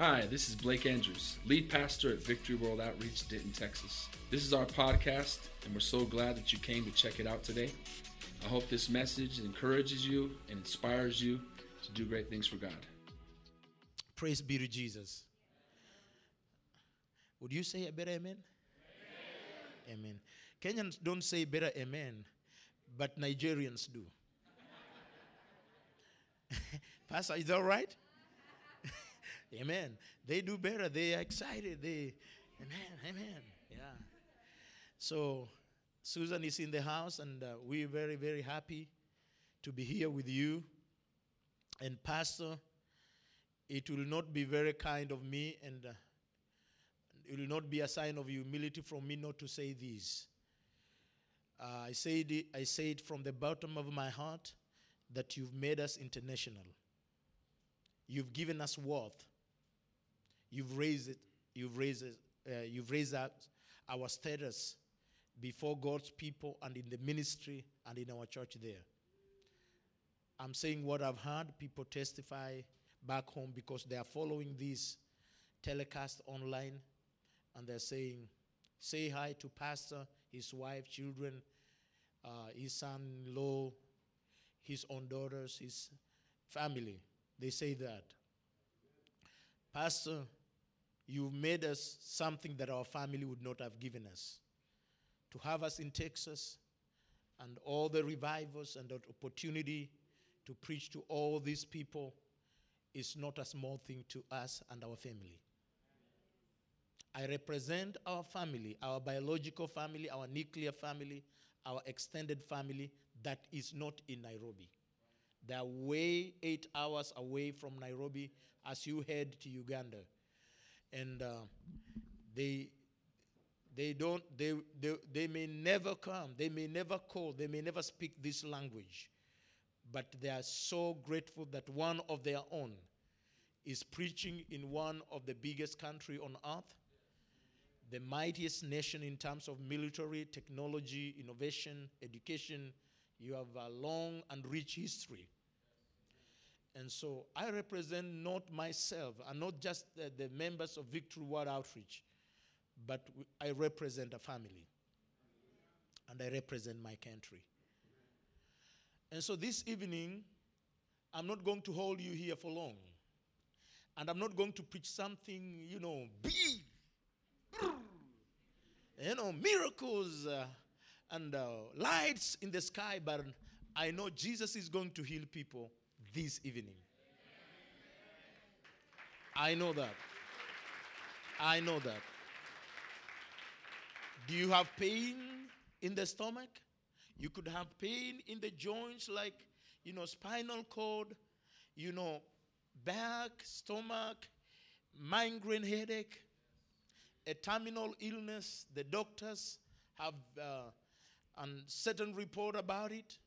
Hi, this is Blake Andrews, lead pastor at Victory World Outreach, Denton, Texas. This is our podcast, and we're so glad that you came to check it out today. I hope this message encourages you and inspires you to do great things for God. Praise be to Jesus. Would you say a better amen? Amen. amen. Kenyans don't say better amen, but Nigerians do. Pastor, is that right? Amen. They do better. They are excited. They, amen, amen. Yeah. So, Susan is in the house, and uh, we're very, very happy to be here with you. And, Pastor, it will not be very kind of me, and uh, it will not be a sign of humility from me not to say this. Uh, I, said it, I say it from the bottom of my heart that you've made us international. You've given us worth. You've raised it. You've raised it, uh, You've raised up our status before God's people and in the ministry and in our church there. I'm saying what I've heard. People testify back home because they are following this telecast online and they're saying, say hi to pastor, his wife, children, uh, his son-in-law, his own daughters, his family. They say that. Pastor, you've made us something that our family would not have given us. To have us in Texas and all the revivals and the opportunity to preach to all these people is not a small thing to us and our family. I represent our family, our biological family, our nuclear family, our extended family that is not in Nairobi. They're way eight hours away from Nairobi as you head to Uganda. And uh, they, they don't, they, they, they may never come, they may never call, they may never speak this language. But they are so grateful that one of their own is preaching in one of the biggest country on earth the mightiest nation in terms of military, technology, innovation, education. You have a long and rich history. And so I represent not myself and not just the, the members of Victory World Outreach, but I represent a family. And I represent my country. And so this evening, I'm not going to hold you here for long. And I'm not going to preach something, you know, big you know, miracles uh, and uh, lights in the sky, but I know Jesus is going to heal people this evening. I know that. I know that. Do you have pain in the stomach? You could have pain in the joints, like, you know, spinal cord, you know, back, stomach, migraine headache a terminal illness, the doctors have uh, a certain report about it.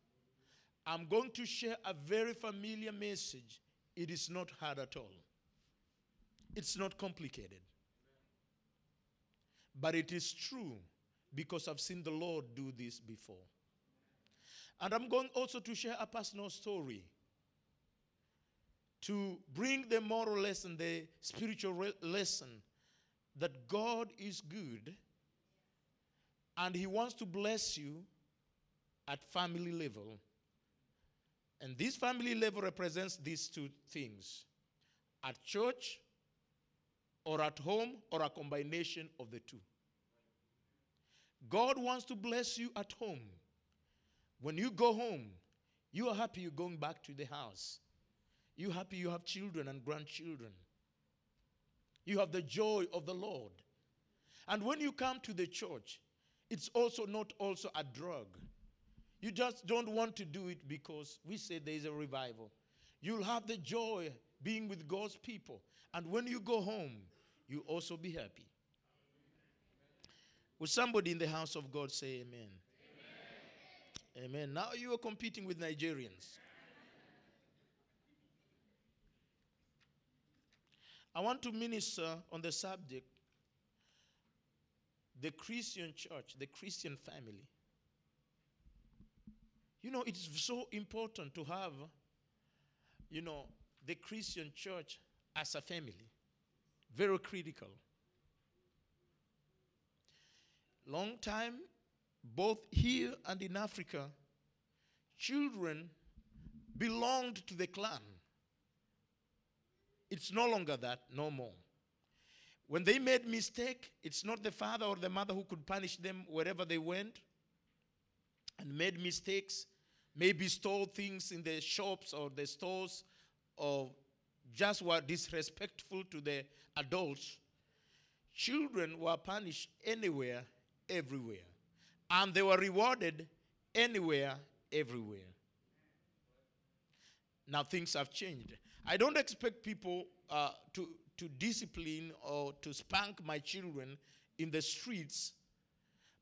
I'm going to share a very familiar message. It is not hard at all. It's not complicated. But it is true because I've seen the Lord do this before. And I'm going also to share a personal story to bring the moral lesson, the spiritual re- lesson that God is good and He wants to bless you at family level. And this family level represents these two things at church or at home or a combination of the two. God wants to bless you at home. When you go home, you are happy you're going back to the house. You're happy you have children and grandchildren. You have the joy of the Lord. And when you come to the church, it's also not also a drug. You just don't want to do it because we say there is a revival. You'll have the joy being with God's people. And when you go home, you'll also be happy. Will somebody in the house of God say amen? Amen. amen. Now you are competing with Nigerians. I want to minister on the subject the Christian church, the Christian family. You know, it's so important to have, you know, the Christian church as a family. Very critical. Long time, both here and in Africa, children belonged to the clan. It's no longer that, no more. When they made mistake, it's not the father or the mother who could punish them wherever they went and made mistakes, maybe stole things in the shops or the stores or just were disrespectful to the adults. Children were punished anywhere, everywhere. And they were rewarded anywhere, everywhere. Now things have changed. I don't expect people uh, to, to discipline or to spank my children in the streets.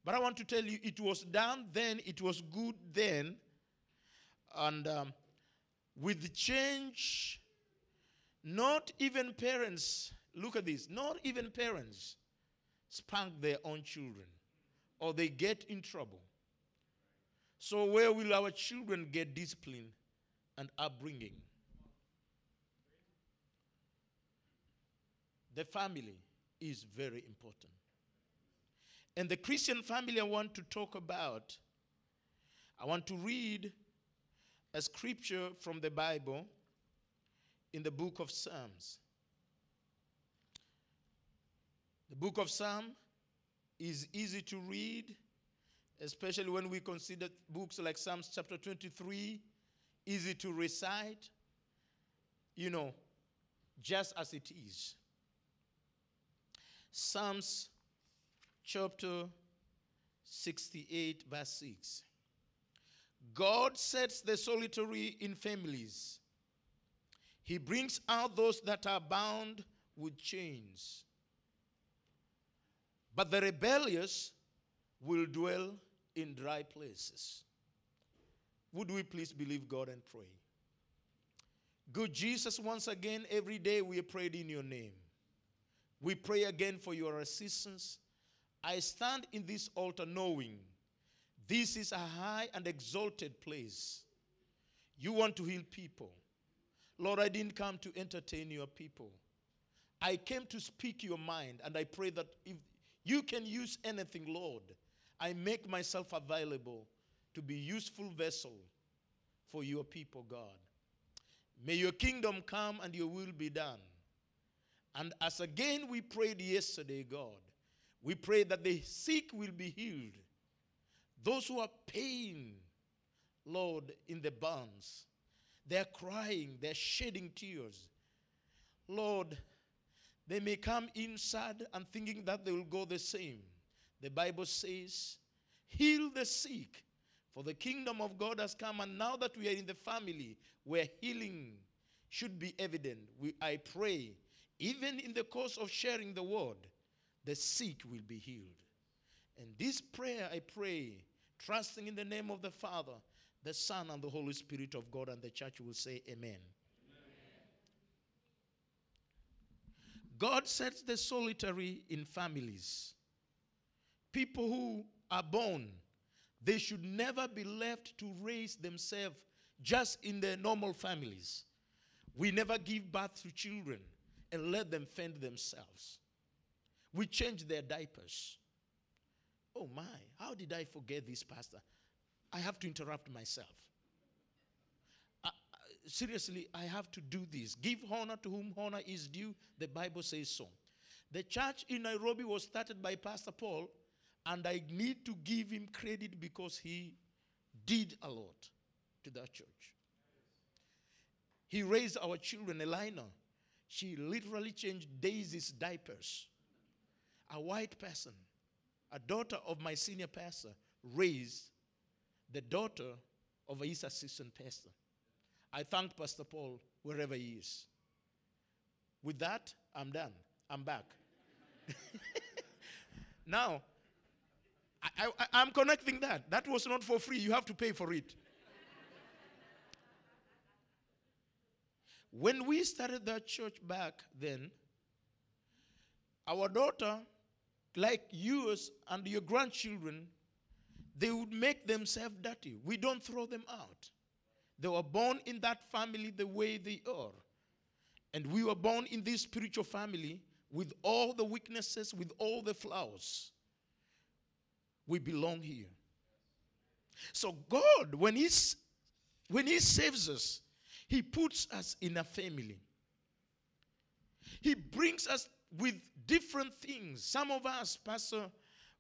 But I want to tell you, it was done then, it was good then. And um, with the change, not even parents, look at this, not even parents spank their own children or they get in trouble. So, where will our children get discipline and upbringing? The family is very important. And the Christian family I want to talk about, I want to read a scripture from the Bible in the book of Psalms. The book of Psalm is easy to read, especially when we consider books like Psalms chapter 23, easy to recite, you know, just as it is. Psalms chapter 68, verse 6. God sets the solitary in families. He brings out those that are bound with chains. But the rebellious will dwell in dry places. Would we please believe God and pray? Good Jesus, once again, every day we prayed in your name. We pray again for your assistance. I stand in this altar knowing this is a high and exalted place. You want to heal people. Lord, I didn't come to entertain your people. I came to speak your mind, and I pray that if you can use anything, Lord, I make myself available to be useful vessel for your people, God. May your kingdom come and your will be done. And as again we prayed yesterday, God, we pray that the sick will be healed. Those who are pain, Lord, in the bonds, they're crying, they're shedding tears. Lord, they may come in sad and thinking that they will go the same. The Bible says, Heal the sick, for the kingdom of God has come. And now that we are in the family where healing should be evident, we, I pray even in the course of sharing the word, the sick will be healed. And this prayer I pray, trusting in the name of the Father, the Son, and the Holy Spirit of God, and the church will say, Amen. Amen. God sets the solitary in families. People who are born, they should never be left to raise themselves just in their normal families. We never give birth to children and let them fend themselves. We change their diapers. Oh my, how did I forget this, Pastor? I have to interrupt myself. Seriously, I have to do this. Give honor to whom honor is due. The Bible says so. The church in Nairobi was started by Pastor Paul, and I need to give him credit because he did a lot to that church. He raised our children, Elena, she literally changed Daisy's diapers. A white person, a daughter of my senior pastor, raised the daughter of his assistant pastor. I thank Pastor Paul wherever he is. With that, I'm done. I'm back. now, I, am connecting that. That was not for free. You have to pay for it. When we started that church back then, our daughter, like yours and your grandchildren, they would make themselves dirty. We don't throw them out. They were born in that family the way they are. And we were born in this spiritual family with all the weaknesses, with all the flaws. We belong here. So God, when He's when He saves us, He puts us in a family. He brings us with different things. Some of us, Pastor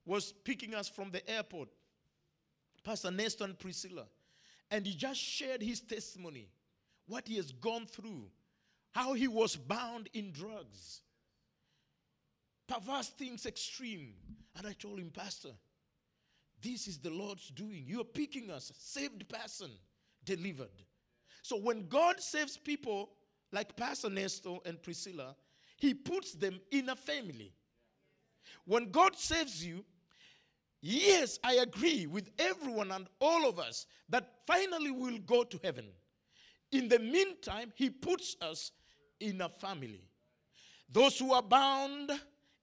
was picking us from the airport, Pastor Nestor and Priscilla, and he just shared his testimony, what he has gone through, how he was bound in drugs, perverse things extreme. And I told him, Pastor, this is the Lord's doing. You're picking us, saved person, delivered. So when God saves people like Pastor Nestor and Priscilla, he puts them in a family. When God saves you, yes, I agree with everyone and all of us that finally we'll go to heaven. In the meantime, He puts us in a family. Those who are bound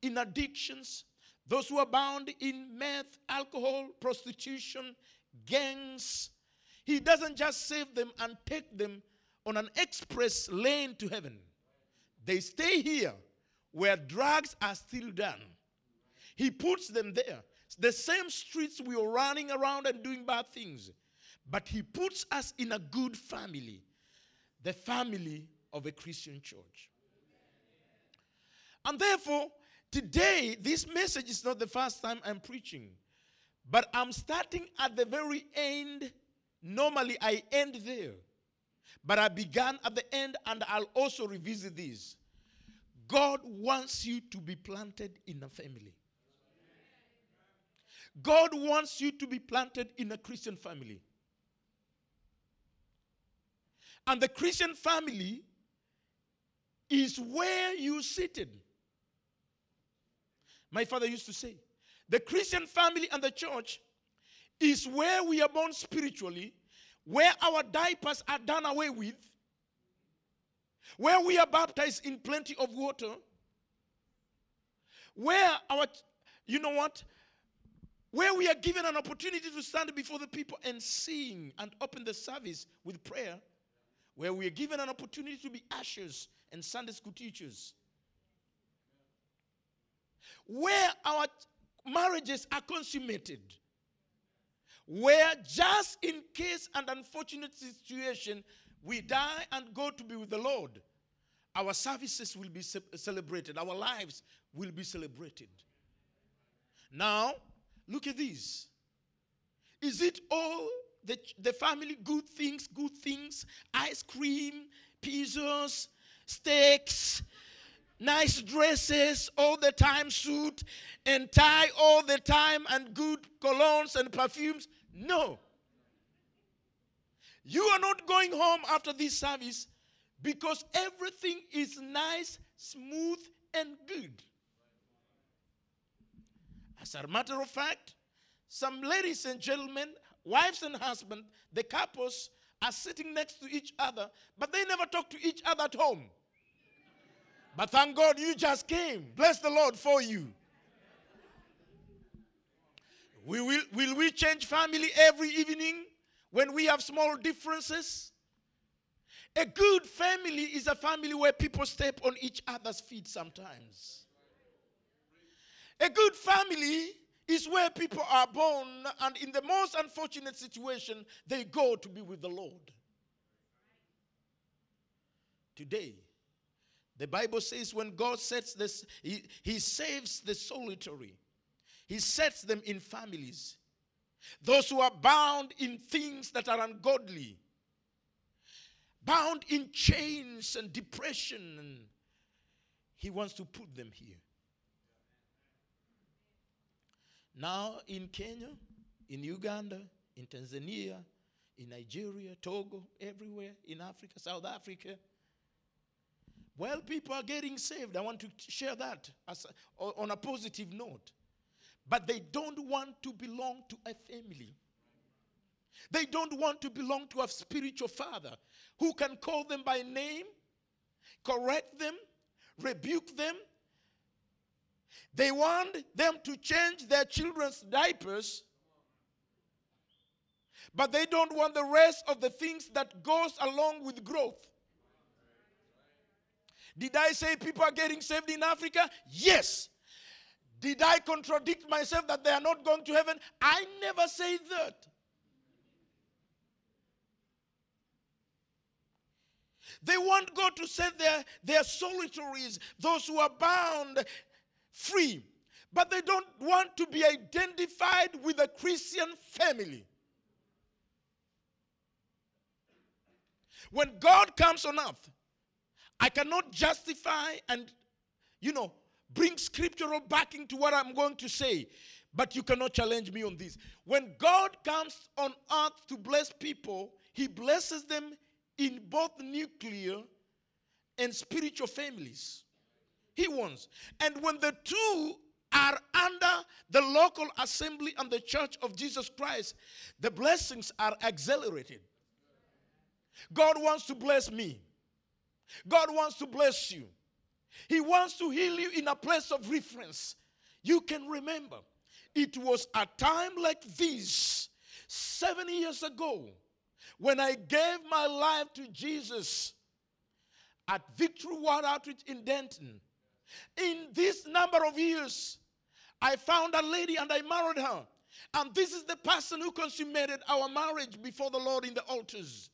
in addictions, those who are bound in meth, alcohol, prostitution, gangs, He doesn't just save them and take them on an express lane to heaven. They stay here where drugs are still done. He puts them there. The same streets we are running around and doing bad things. But He puts us in a good family, the family of a Christian church. And therefore, today, this message is not the first time I'm preaching, but I'm starting at the very end. Normally, I end there. But I began at the end and I'll also revisit this. God wants you to be planted in a family. God wants you to be planted in a Christian family. And the Christian family is where you seated. My father used to say, the Christian family and the church is where we are born spiritually where our diapers are done away with, where we are baptized in plenty of water, where our, you know what, where we are given an opportunity to stand before the people and sing and open the service with prayer, where we are given an opportunity to be ushers and Sunday school teachers, where our marriages are consummated. Where just in case an unfortunate situation we die and go to be with the Lord, our services will be celebrated, our lives will be celebrated. Now, look at this. Is it all the, the family good things, good things, ice cream, pizzas, steaks, nice dresses all the time, suit and tie all the time, and good colognes and perfumes? No. You are not going home after this service because everything is nice, smooth, and good. As a matter of fact, some ladies and gentlemen, wives and husbands, the couples are sitting next to each other, but they never talk to each other at home. But thank God you just came. Bless the Lord for you. We will, will we change family every evening when we have small differences? A good family is a family where people step on each other's feet sometimes. A good family is where people are born, and in the most unfortunate situation, they go to be with the Lord. Today, the Bible says when God sets this, He, he saves the solitary. He sets them in families. Those who are bound in things that are ungodly, bound in chains and depression, and He wants to put them here. Now, in Kenya, in Uganda, in Tanzania, in Nigeria, Togo, everywhere, in Africa, South Africa, well, people are getting saved. I want to share that as a, on a positive note but they don't want to belong to a family. They don't want to belong to a spiritual father who can call them by name, correct them, rebuke them. They want them to change their children's diapers, but they don't want the rest of the things that goes along with growth. Did I say people are getting saved in Africa? Yes. Did I contradict myself that they are not going to heaven? I never say that. They want God to set their, their solitaries, those who are bound, free. But they don't want to be identified with a Christian family. When God comes on earth, I cannot justify and, you know, bring scriptural backing to what I'm going to say. But you cannot challenge me on this. When God comes on earth to bless people, He blesses them in both nuclear and spiritual families. He wants. And when the two are under the local assembly and the church of Jesus Christ, the blessings are accelerated. God wants to bless me. God wants to bless you. He wants to heal you in a place of reference. You can remember, it was a time like this seven years ago when I gave my life to Jesus at Victory World Outreach in Denton. In this number of years, I found a lady and I married her. And this is the person who consummated our marriage before the Lord in the altars.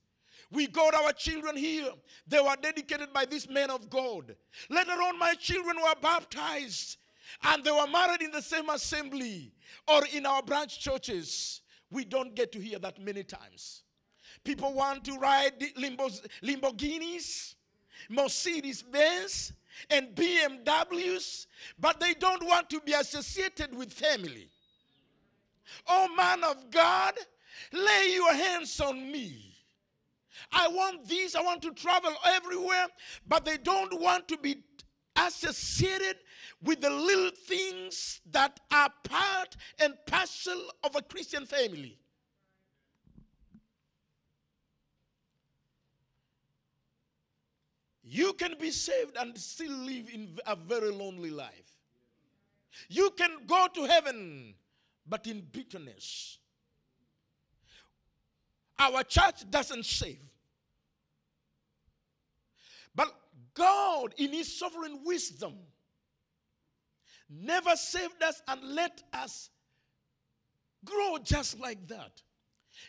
We got our children here. They were dedicated by this man of God. Later on, my children were baptized and they were married in the same assembly or in our branch churches. We don't get to hear that many times. People want to ride limos, Lamborghinis, Mercedes Benz, and BMWs, but they don't want to be associated with family. Oh, man of God, lay your hands on me. I want this, I want to travel everywhere, but they don't want to be associated with the little things that are part and parcel of a Christian family. You can be saved and still live in a very lonely life. You can go to heaven, but in bitterness. Our church doesn't save. But God, in His sovereign wisdom, never saved us and let us grow just like that.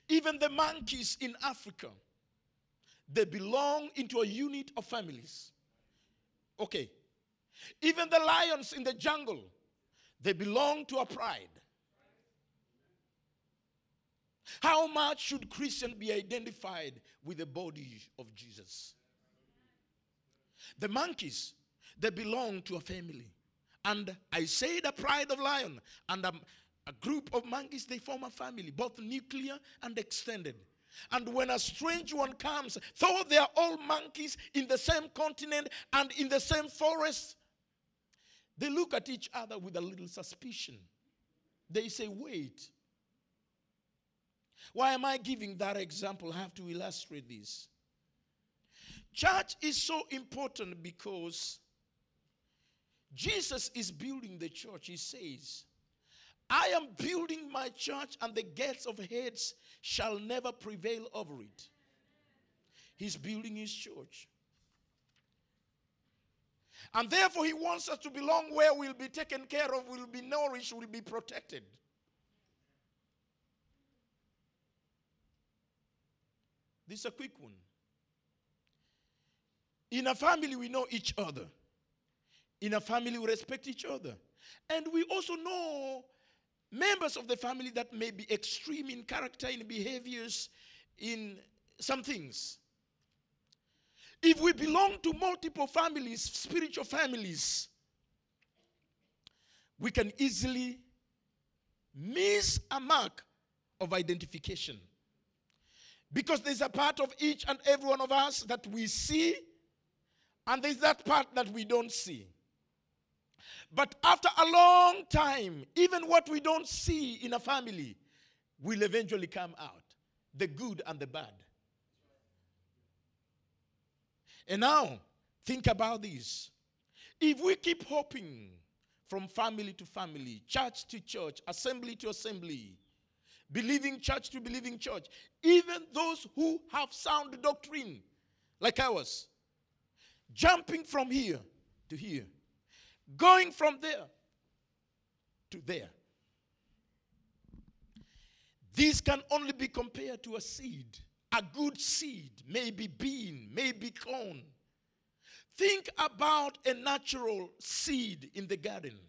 Even the monkeys in Africa, they belong into a unit of families. Okay. Even the lions in the jungle, they belong to a pride. How much should Christian be identified with the body of Jesus? The monkeys, they belong to a family. And I say the pride of lion and a, a group of monkeys, they form a family, both nuclear and extended. And when a strange one comes, though they are all monkeys in the same continent and in the same forest, they look at each other with a little suspicion. They say, Wait. Why am I giving that example? I have to illustrate this. Church is so important because Jesus is building the church. He says, I am building my church, and the gates of Hades shall never prevail over it. He's building his church. And therefore, he wants us to belong where we'll be taken care of, we'll be nourished, we'll be protected. This is a quick one. In a family, we know each other. In a family, we respect each other. And we also know members of the family that may be extreme in character, in behaviors, in some things. If we belong to multiple families, spiritual families, we can easily miss a mark of identification. Because there's a part of each and every one of us that we see and there's that part that we don't see. But after a long time, even what we don't see in a family will eventually come out the good and the bad. And now, think about this. If we keep hopping from family to family, church to church, assembly to assembly, believing church to believing church, even those who have sound doctrine, like ours, jumping from here to here, going from there to there. These can only be compared to a seed, a good seed, maybe bean, maybe corn. Think about a natural seed in the garden.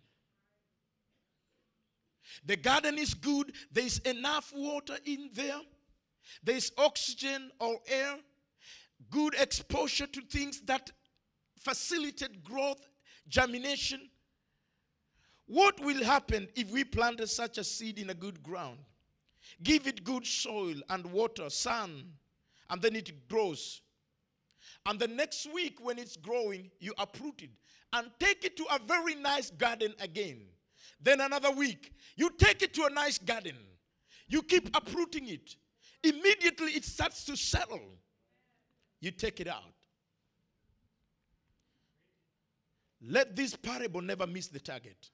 The garden is good, there's enough water in there, there's oxygen or air, good exposure to things that facilitate growth, germination. What will happen if we planted such a seed in a good ground? Give it good soil and water, sun, and then it grows. And the next week, when it's growing, you uproot it and take it to a very nice garden again. Then another week, you take it to a nice garden. You keep uprooting it. Immediately, it starts to settle. You take it out. Let this parable never miss the target.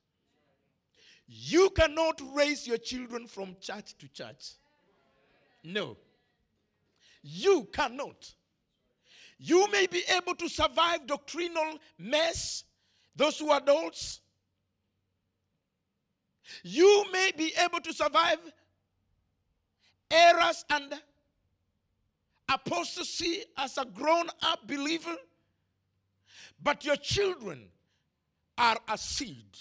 You cannot raise your children from church to church. No. You cannot. You may be able to survive doctrinal mess, those who are adults. You may be able to survive errors and apostasy as a grown up believer, but your children are a seed.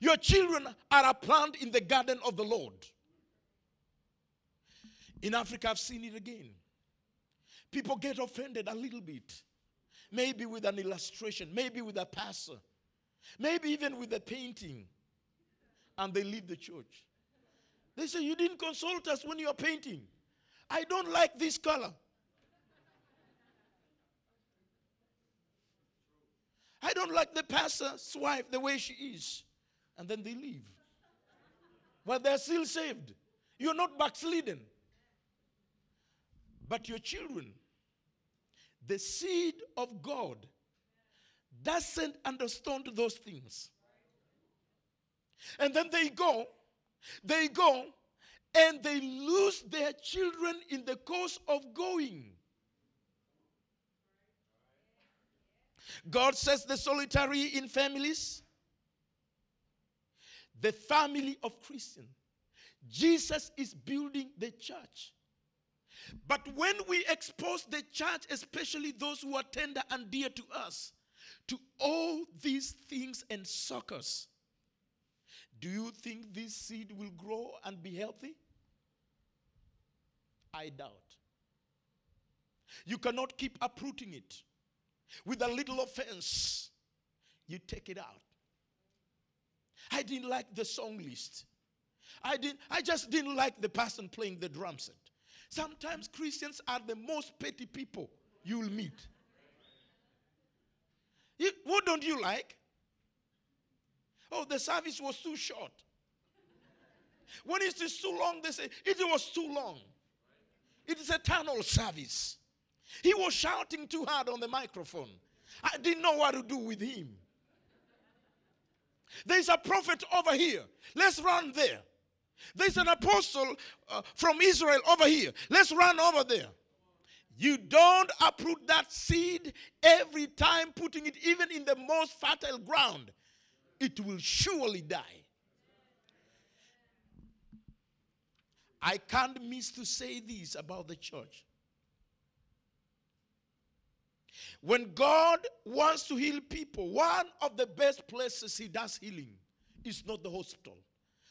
Your children are a plant in the garden of the Lord. In Africa, I've seen it again. People get offended a little bit, maybe with an illustration, maybe with a pastor, maybe even with a painting, and they leave the church. They say, You didn't consult us when you are painting. I don't like this color. I don't like the pastor's wife the way she is. And then they leave. But they're still saved. You're not backslidden. But your children, the seed of God, doesn't understand those things. And then they go, they go, and they lose their children in the course of going. God says the solitary in families, the family of Christian. Jesus is building the church. But when we expose the church, especially those who are tender and dear to us, to all these things and suckers, do you think this seed will grow and be healthy? I doubt. You cannot keep uprooting it. With a little offense, you take it out. I didn't like the song list. I didn't I just didn't like the person playing the drum set. Sometimes Christians are the most petty people you will meet. You, what don't you like? Oh, the service was too short. When it is too long, they say it was too long. It is eternal service. He was shouting too hard on the microphone. I didn't know what to do with him. There's a prophet over here. Let's run there. There's an apostle uh, from Israel over here. Let's run over there. You don't uproot that seed every time, putting it even in the most fertile ground. It will surely die. I can't miss to say this about the church. When God wants to heal people, one of the best places He does healing is not the hospital.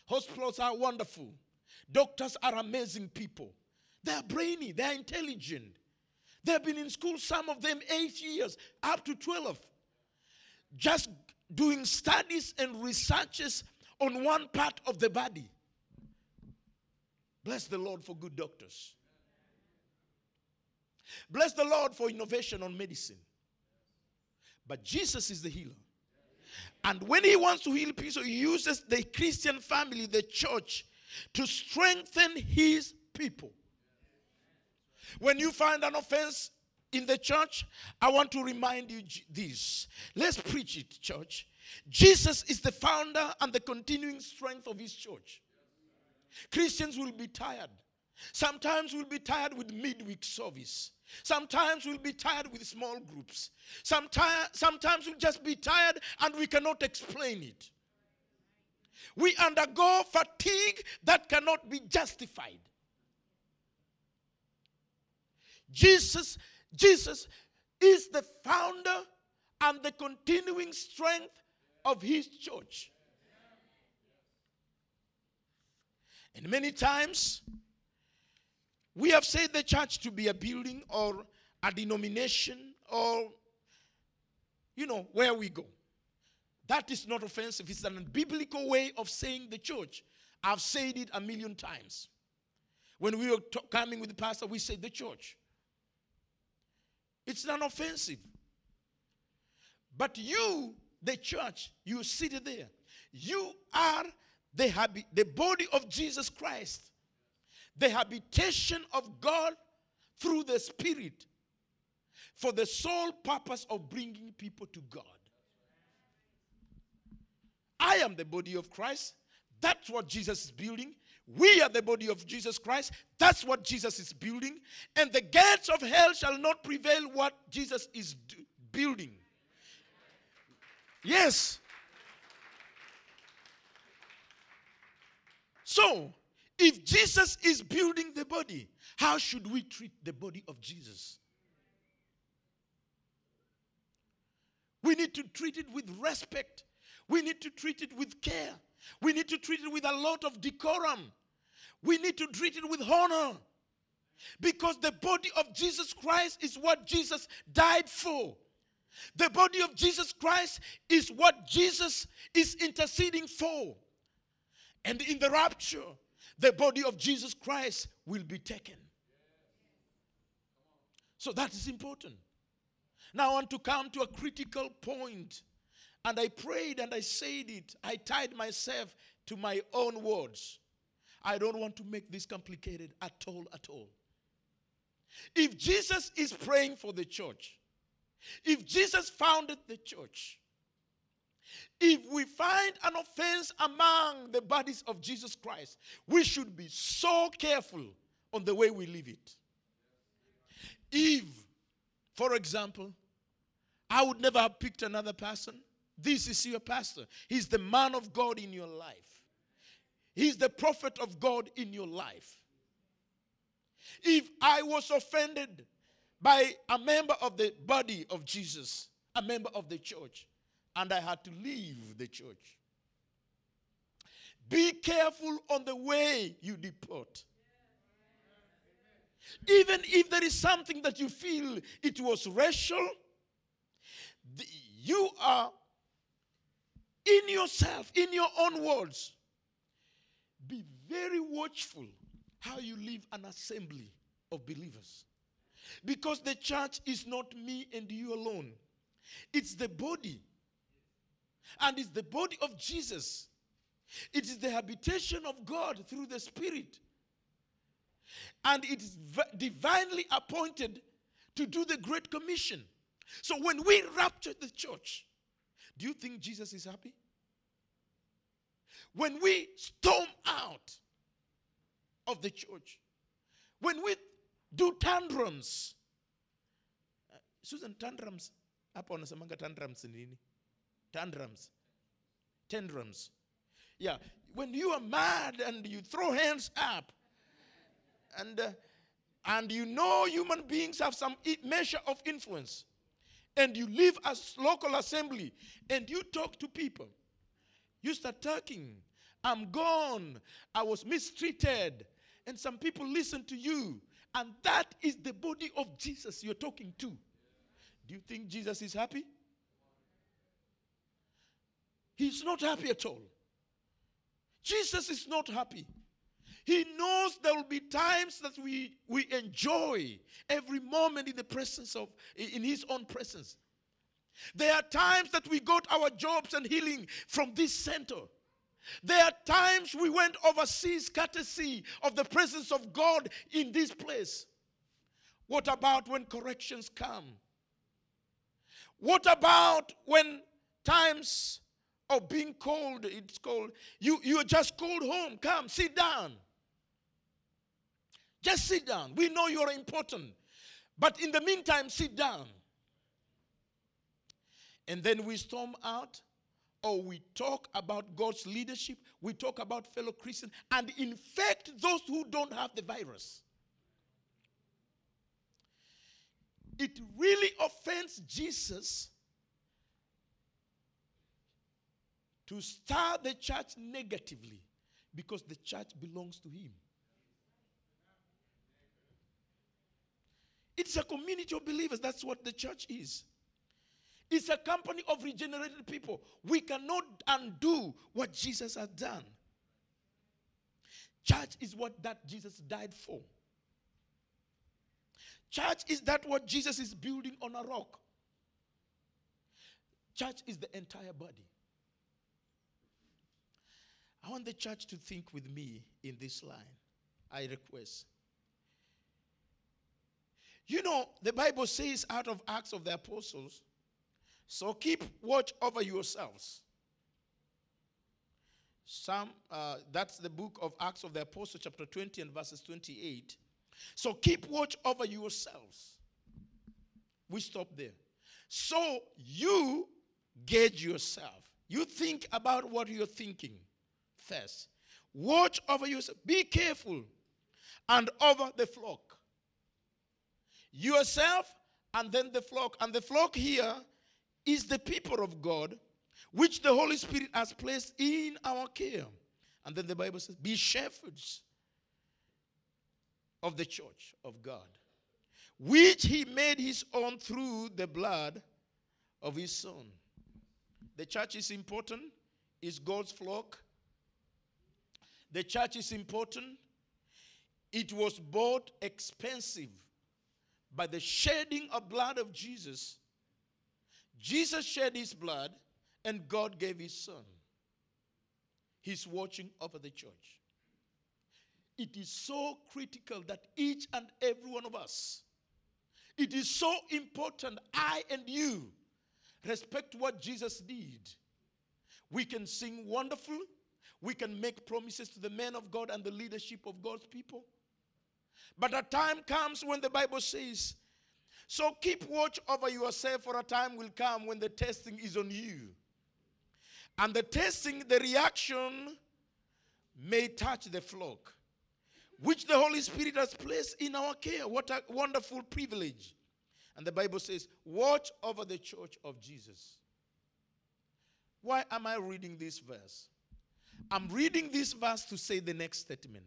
Hospitals are wonderful, doctors are amazing people. They are brainy, they are intelligent. They have been in school, some of them eight years, up to 12. Just doing studies and researches on one part of the body. Bless the Lord for good doctors. Bless the Lord for innovation on medicine. But Jesus is the healer. And when he wants to heal people, he uses the Christian family, the church, to strengthen his people. When you find an offense in the church, I want to remind you this. Let's preach it, church. Jesus is the founder and the continuing strength of his church. Christians will be tired. Sometimes we'll be tired with midweek service. Sometimes we'll be tired with small groups. Sometimes, sometimes we'll just be tired and we cannot explain it. We undergo fatigue that cannot be justified. Jesus, Jesus is the founder and the continuing strength of his church. And many times, we have said the church to be a building or a denomination or, you know, where we go. That is not offensive. It's an biblical way of saying the church. I've said it a million times. When we were t- coming with the pastor, we said the church. It's not offensive. But you, the church, you sit there. You are the, habi- the body of Jesus Christ, the habitation of God through the Spirit for the sole purpose of bringing people to God. I am the body of Christ. That's what Jesus is building. We are the body of Jesus Christ. That's what Jesus is building. And the gates of hell shall not prevail what Jesus is building. Yes. So, if Jesus is building the body, how should we treat the body of Jesus? We need to treat it with respect. We need to treat it with care. We need to treat it with a lot of decorum. We need to treat it with honor. Because the body of Jesus Christ is what Jesus died for. The body of Jesus Christ is what Jesus is interceding for. And in the rapture, the body of Jesus Christ will be taken. So that is important. Now I want to come to a critical point. And I prayed and I said it. I tied myself to my own words. I don't want to make this complicated at all, at all. If Jesus is praying for the church, if Jesus founded the church, if we find an offense among the bodies of Jesus Christ, we should be so careful on the way we live it. If, for example, I would never have picked another person, this is your pastor. He's the man of God in your life, he's the prophet of God in your life. If I was offended by a member of the body of Jesus, a member of the church, and I had to leave the church. Be careful on the way you depart. Even if there is something that you feel it was racial, the, you are in yourself, in your own words. Be very watchful how you live an assembly of believers. Because the church is not me and you alone, it's the body. And it's the body of Jesus. It is the habitation of God through the Spirit. And it is divinely appointed to do the Great Commission. So when we rapture the church, do you think Jesus is happy? When we storm out of the church, when we do tantrums, uh, Susan, tantrums, hapa wanasemanga tantrums ni nini? Tantrums. Tantrums. Yeah, when you are mad and you throw hands up, and uh, and you know human beings have some measure of influence, and you live as local assembly, and you talk to people, you start talking. I'm gone. I was mistreated, and some people listen to you, and that is the body of Jesus you're talking to. Do you think Jesus is happy? He's not happy at all. Jesus is not happy. He knows there will be times that we, we enjoy every moment in the presence of, in His own presence. There are times that we got our jobs and healing from this center. There are times we went overseas courtesy of the presence of God in this place. What about when corrections come? What about when times of being called, it's called, you, you are just called home, come, sit down. Just sit down. We know you're important. But in the meantime, sit down. And then we storm out, or we talk about God's leadership, we talk about fellow Christians, and infect those who don't have the virus. It really offends Jesus to stir the church negatively because the church belongs to him. It's a community of believers. That's what the church is. It's a company of regenerated people. We cannot undo what Jesus has done. Church is what that Jesus died for. Church is that what Jesus is building on a rock. Church is the entire body. I want the church to think with me in this line. I request. You know, the Bible says out of Acts of the Apostles, so keep watch over yourselves. Some, uh, that's the book of Acts of the Apostles, chapter 20 and verses 28. So keep watch over yourselves. We stop there. So you gauge yourself. You think about what you're thinking first. Watch over yourself. Be careful and over the flock. Yourself and then the flock. And the flock here is the people of God, which the Holy Spirit has placed in our care. And then the Bible says, Be shepherds of the church of God, which he made his own through the blood of his son. The church is important, is God's flock. The church is important. It was bought expensive by the shedding of blood of Jesus. Jesus shed his blood and God gave his son. He's watching over the church. It is so critical that each and every one of us, it is so important, I and you, respect what Jesus did. We can sing wonderful, we can make promises to the men of God and the leadership of God's people. But a time comes when the Bible says, So keep watch over yourself, for a time will come when the testing is on you. And the testing, the reaction may touch the flock, which the Holy Spirit has placed in our care. What a wonderful privilege. And the Bible says, Watch over the church of Jesus. Why am I reading this verse? I'm reading this verse to say the next statement.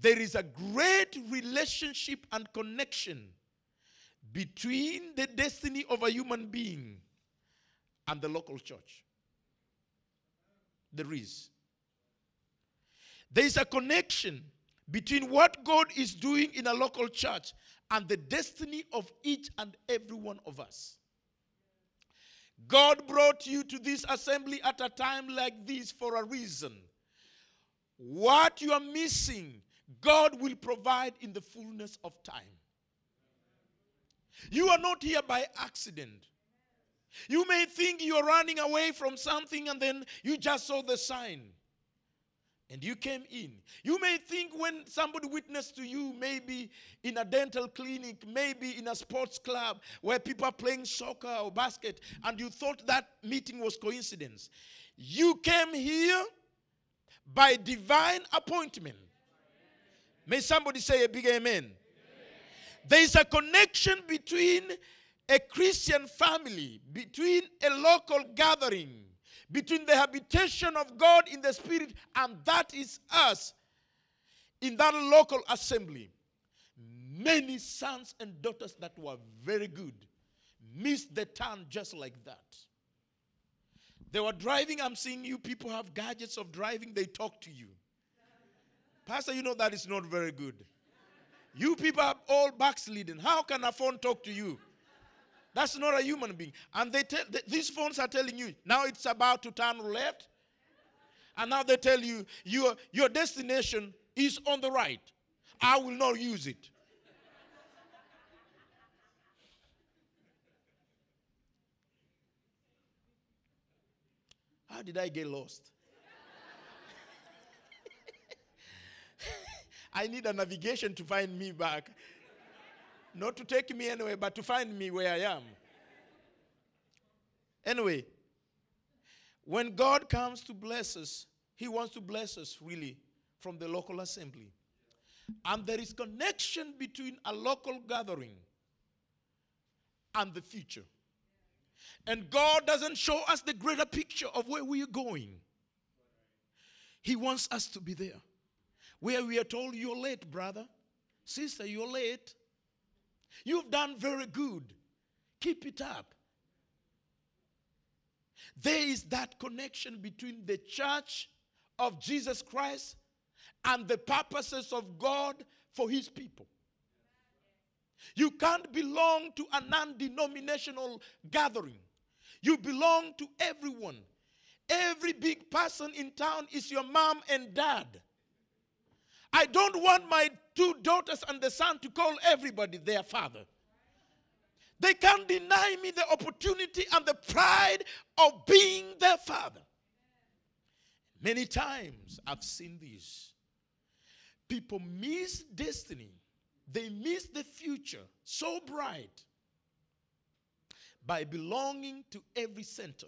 There is a great relationship and connection between the destiny of a human being and the local church. There is. There is a connection between what God is doing in a local church and the destiny of each and every one of us. God brought you to this assembly at a time like this for a reason. What you are missing, God will provide in the fullness of time. You are not here by accident. You may think you're running away from something and then you just saw the sign and you came in. You may think when somebody witnessed to you, maybe in a dental clinic, maybe in a sports club where people are playing soccer or basket, and you thought that meeting was coincidence. You came here by divine appointment. May somebody say a big amen. amen. There is a connection between a Christian family, between a local gathering between the habitation of God in the Spirit, and that is us in that local assembly. Many sons and daughters that were very good missed the turn just like that. They were driving. I'm seeing you people have gadgets of driving, they talk to you. Pastor, you know that is not very good. You people are all backsliding. How can a phone talk to you? That's not a human being. And they tell these phones are telling you now it's about to turn left. And now they tell you your, your destination is on the right. I will not use it. How did I get lost? I need a navigation to find me back. Not to take me anywhere, but to find me where I am. Anyway, when God comes to bless us, He wants to bless us really from the local assembly. And there is connection between a local gathering and the future. And God doesn't show us the greater picture of where we are going. He wants us to be there. Where we are told, You're late, brother. Sister, you're late. You've done very good. Keep it up. There is that connection between the church of Jesus Christ and the purposes of God for his people. You can't belong to a non denominational gathering, you belong to everyone. Every big person in town is your mom and dad. I don't want my two daughters and the son to call everybody their father. They can't deny me the opportunity and the pride of being their father. Many times I've seen this. People miss destiny, they miss the future so bright by belonging to every center,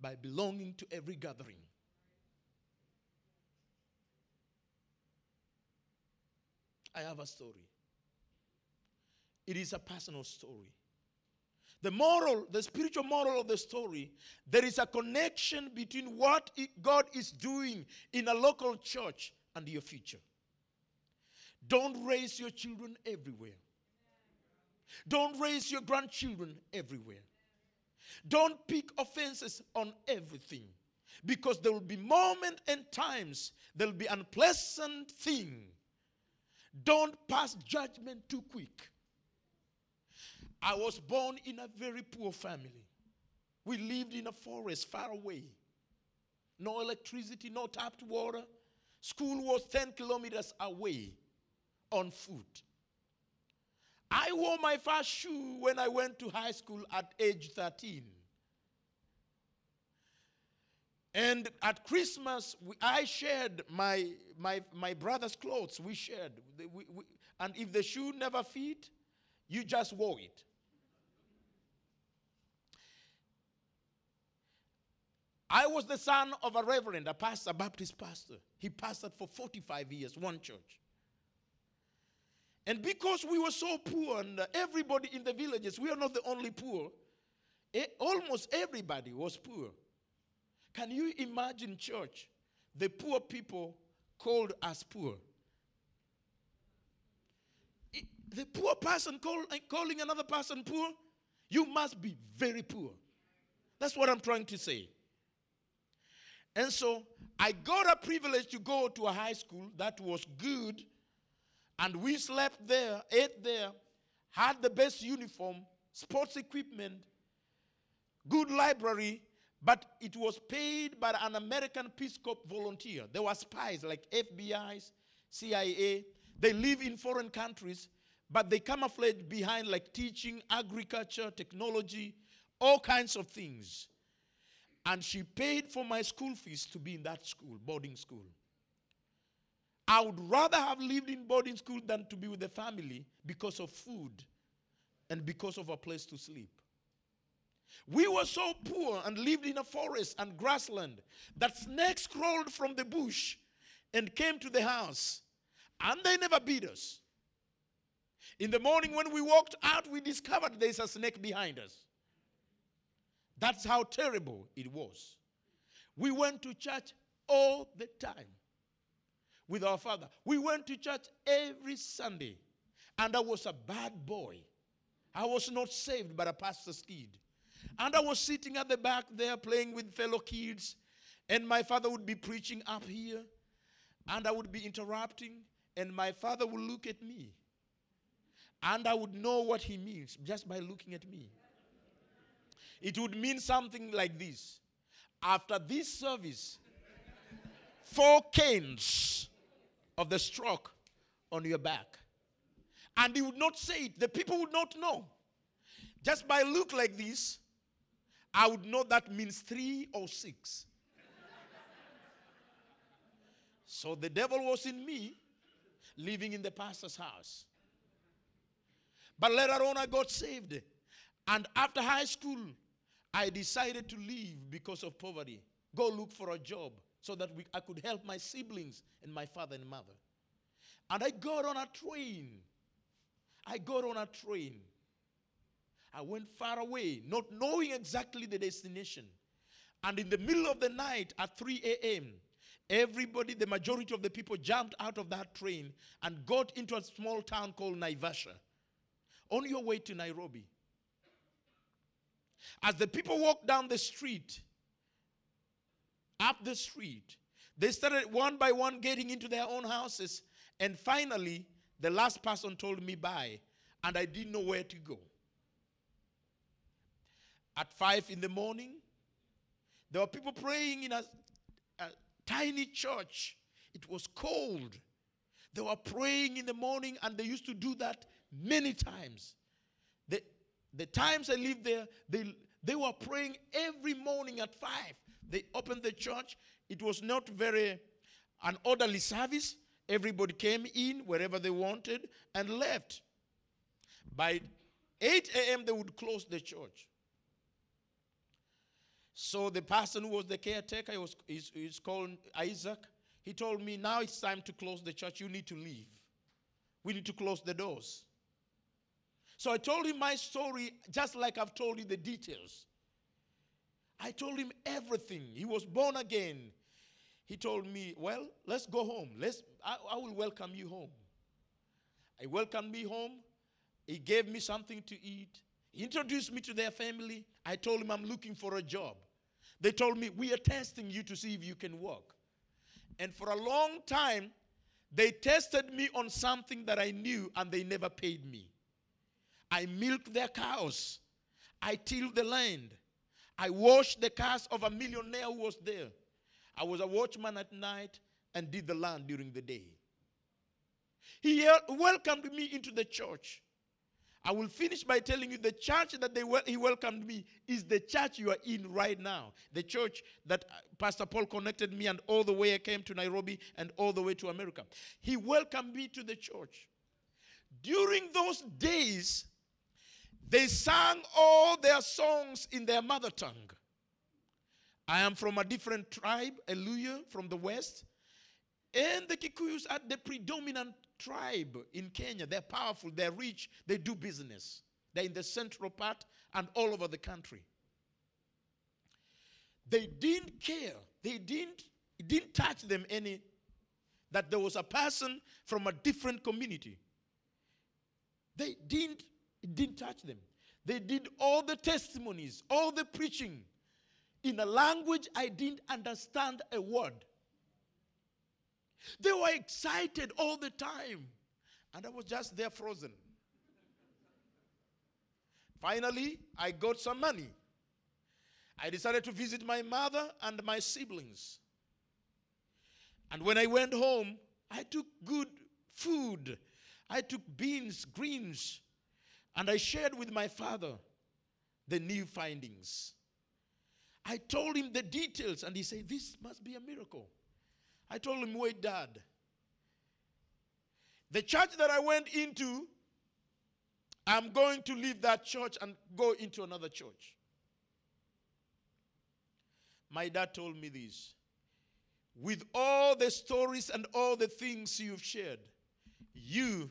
by belonging to every gathering. I have a story. It is a personal story. The moral, the spiritual moral of the story, there is a connection between what God is doing in a local church and your future. Don't raise your children everywhere. Don't raise your grandchildren everywhere. Don't pick offenses on everything because there will be moments and times there will be unpleasant thing. Don't pass judgment too quick. I was born in a very poor family. We lived in a forest far away. No electricity, no tapped water. School was 10 kilometers away on foot. I wore my first shoe when I went to high school at age 13. And at Christmas, we, I shared my, my, my brother's clothes. We shared. We, we, and if the shoe never fit, you just wore it. I was the son of a reverend, a pastor, a Baptist pastor. He pastored for 45 years, one church. And because we were so poor, and everybody in the villages, we are not the only poor, eh, almost everybody was poor. Can you imagine, church, the poor people called as poor? The poor person call, eh, calling another person poor, you must be very poor. That's what I'm trying to say. And so I got a privilege to go to a high school that was good. And we slept there, ate there, had the best uniform, sports equipment, good library, but it was paid by an American Peace Corps volunteer. There were spies like FBI's, CIA. They live in foreign countries, but they camouflage behind like teaching, agriculture, technology, all kinds of things. And she paid for my school fees to be in that school, boarding school. I would rather have lived in boarding school than to be with the family because of food and because of a place to sleep. We were so poor and lived in a forest and grassland that snakes crawled from the bush and came to the house, and they never beat us. In the morning, when we walked out, we discovered there's a snake behind us. That's how terrible it was. We went to church all the time with our father. We went to church every Sunday, and I was a bad boy. I was not saved, but a pastor's kid. And I was sitting at the back there playing with fellow kids, and my father would be preaching up here, and I would be interrupting, and my father would look at me. And I would know what he means just by looking at me. It would mean something like this After this service, four canes of the stroke on your back. And he would not say it, the people would not know. Just by look like this, I would know that means three or six. so the devil was in me, living in the pastor's house. But later on, I got saved. And after high school, I decided to leave because of poverty. Go look for a job so that we, I could help my siblings and my father and mother. And I got on a train. I got on a train. I went far away, not knowing exactly the destination. And in the middle of the night at 3 a.m., everybody, the majority of the people, jumped out of that train and got into a small town called Naivasha on your way to Nairobi. As the people walked down the street, up the street, they started one by one getting into their own houses. And finally, the last person told me bye, and I didn't know where to go. At five in the morning, there were people praying in a, a tiny church. It was cold. They were praying in the morning, and they used to do that many times. The, the times I lived there, they, they were praying every morning at five. They opened the church. It was not very an orderly service. Everybody came in wherever they wanted and left. By 8 a.m., they would close the church. So the person who was the caretaker, he was, he's, he's called Isaac, he told me, now it's time to close the church. You need to leave. We need to close the doors. So I told him my story just like I've told you the details. I told him everything. He was born again. He told me, Well, let's go home. Let's, I, I will welcome you home. He welcomed me home. He gave me something to eat. He introduced me to their family. I told him I'm looking for a job. They told me, We are testing you to see if you can work. And for a long time, they tested me on something that I knew and they never paid me. I milked their cows. I tilled the land. I washed the cars of a millionaire who was there. I was a watchman at night and did the land during the day. He welcomed me into the church. I will finish by telling you the church that they he welcomed me is the church you are in right now. The church that uh, Pastor Paul connected me and all the way I came to Nairobi and all the way to America. He welcomed me to the church. During those days, they sang all their songs in their mother tongue. I am from a different tribe, Eluya, from the west. And the Kikuyus are the predominant tribe in Kenya. They're powerful, they're rich, they do business. They're in the central part and all over the country. They didn't care. They didn't, it didn't touch them any that there was a person from a different community. They didn't it didn't touch them. They did all the testimonies, all the preaching in a language I didn't understand a word. They were excited all the time. And I was just there frozen. Finally, I got some money. I decided to visit my mother and my siblings. And when I went home, I took good food. I took beans, greens, and I shared with my father the new findings. I told him the details, and he said, This must be a miracle. I told him, Wait, Dad. The church that I went into, I'm going to leave that church and go into another church. My dad told me this. With all the stories and all the things you've shared, you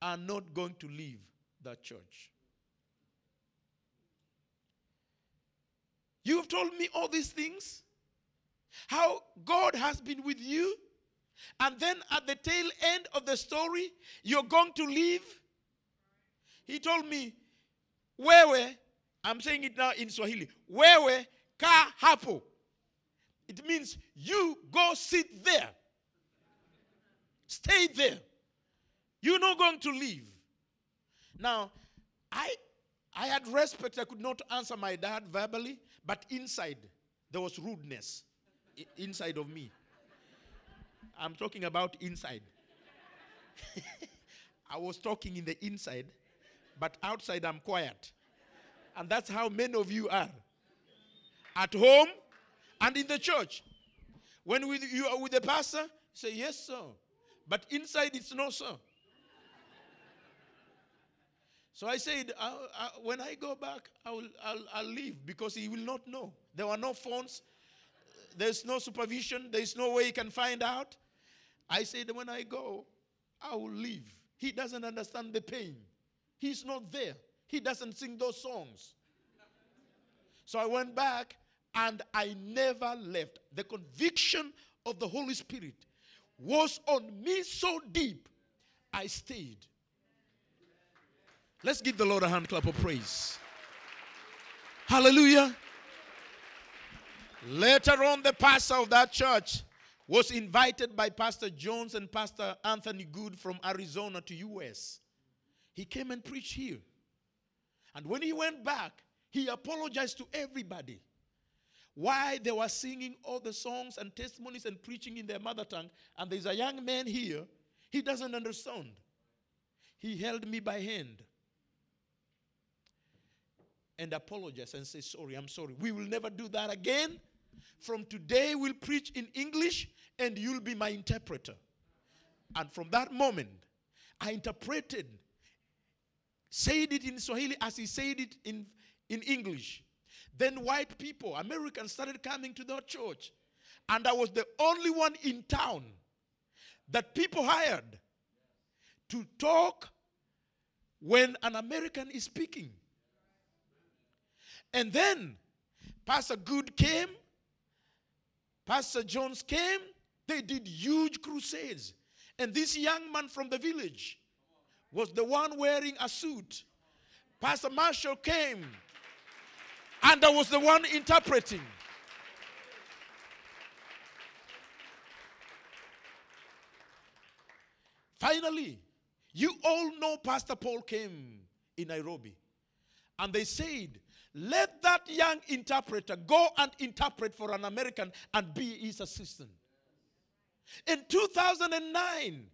are not going to leave that church. You have told me all these things. How God has been with you. And then at the tail end of the story, you're going to leave. He told me, wewe, I'm saying it now in Swahili, wewe kaa hapo. It means you go sit there. Stay there. You're not going to leave. Now, I, I had respect. I could not answer my dad verbally, but inside there was rudeness inside of me. I'm talking about inside. I was talking in the inside, but outside I'm quiet. And that's how many of you are. At home and in the church. When with, you are with the pastor, say, Yes, sir. But inside it's no, sir. So I said, I, I, when I go back, I will, I'll, I'll leave because he will not know. There were no phones, there's no supervision, there's no way he can find out. I said, when I go, I will leave. He doesn't understand the pain. He's not there. He doesn't sing those songs. So I went back and I never left. The conviction of the Holy Spirit was on me so deep, I stayed. Let's give the Lord a hand clap of praise. Hallelujah. Later on, the pastor of that church was invited by Pastor Jones and Pastor Anthony Good from Arizona to US. He came and preached here. And when he went back, he apologized to everybody. Why they were singing all the songs and testimonies and preaching in their mother tongue, and there's a young man here, he doesn't understand. He held me by hand and apologized and said, Sorry, I'm sorry. We will never do that again. From today, we'll preach in English and you'll be my interpreter. And from that moment, I interpreted, said it in Swahili as he said it in, in English. Then white people, Americans, started coming to that church. And I was the only one in town that people hired to talk when an American is speaking. And then Pastor Good came, Pastor Jones came, they did huge crusades. And this young man from the village was the one wearing a suit. Pastor Marshall came, and I was the one interpreting. Finally, you all know Pastor Paul came in Nairobi. And they said, let that young interpreter go and interpret for an American and be his assistant. In 2009,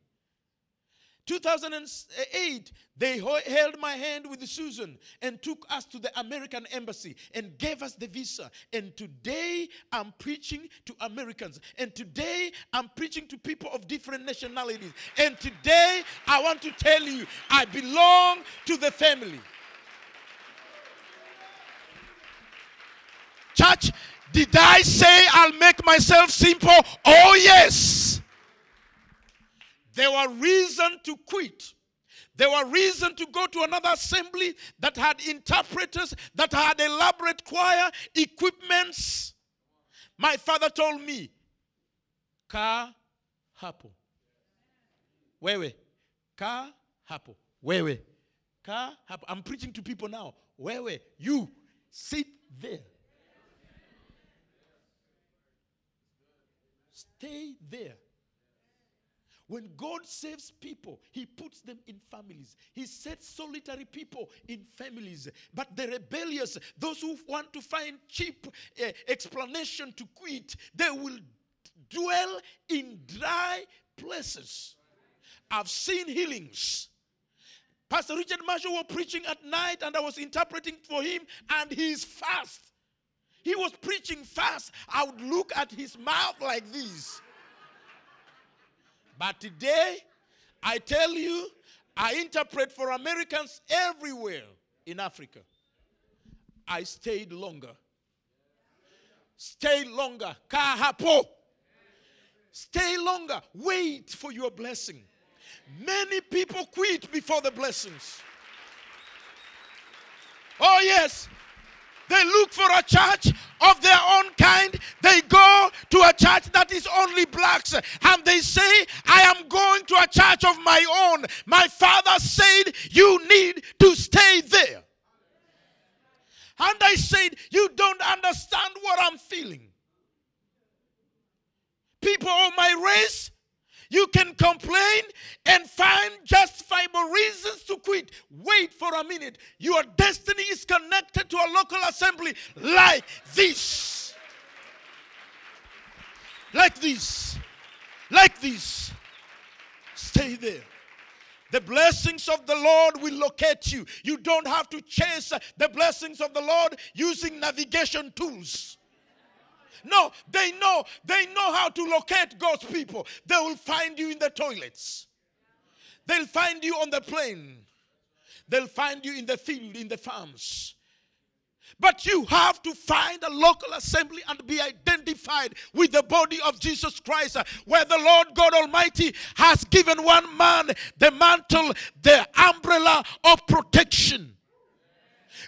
2008, they held my hand with Susan and took us to the American embassy and gave us the visa. And today I'm preaching to Americans. And today I'm preaching to people of different nationalities. And today I want to tell you, I belong to the family. Church, did I say I'll make myself simple? Oh, yes. There were reason to quit. There were reason to go to another assembly that had interpreters, that had elaborate choir equipments. My father told me, "Kaa hapo. Wewe. Kaa hapo. Wewe. Kaa hapo. I'm preaching to people now. Wewe. You sit there. Stay there. When God saves people, He puts them in families. He sets solitary people in families. But the rebellious, those who want to find cheap uh, explanation to quit, they will dwell in dry places. I've seen healings. Pastor Richard Marshall was preaching at night, and I was interpreting for him, and he's fast. He was preaching fast. I would look at his mouth like this. But today, I tell you, I interpret for Americans everywhere in Africa. I stayed longer. Stay longer. Kahapo. Stay longer. Wait for your blessing. Many people quit before the blessings. Oh, yes. They look for a church of their own kind. They go to a church that is only blacks and they say, I am going to a church of my own. My father said, You need to stay there. And I said, You don't understand what I'm feeling. People of my race, you can complain and find justifiable reasons to quit. Wait for a minute. Your destiny is connected to a local assembly like this. Like this. Like this. Stay there. The blessings of the Lord will locate you. You don't have to chase the blessings of the Lord using navigation tools. No, they know, they know how to locate God's people. They will find you in the toilets. They'll find you on the plane. They'll find you in the field, in the farms. But you have to find a local assembly and be identified with the body of Jesus Christ, where the Lord God Almighty has given one man the mantle, the umbrella of protection.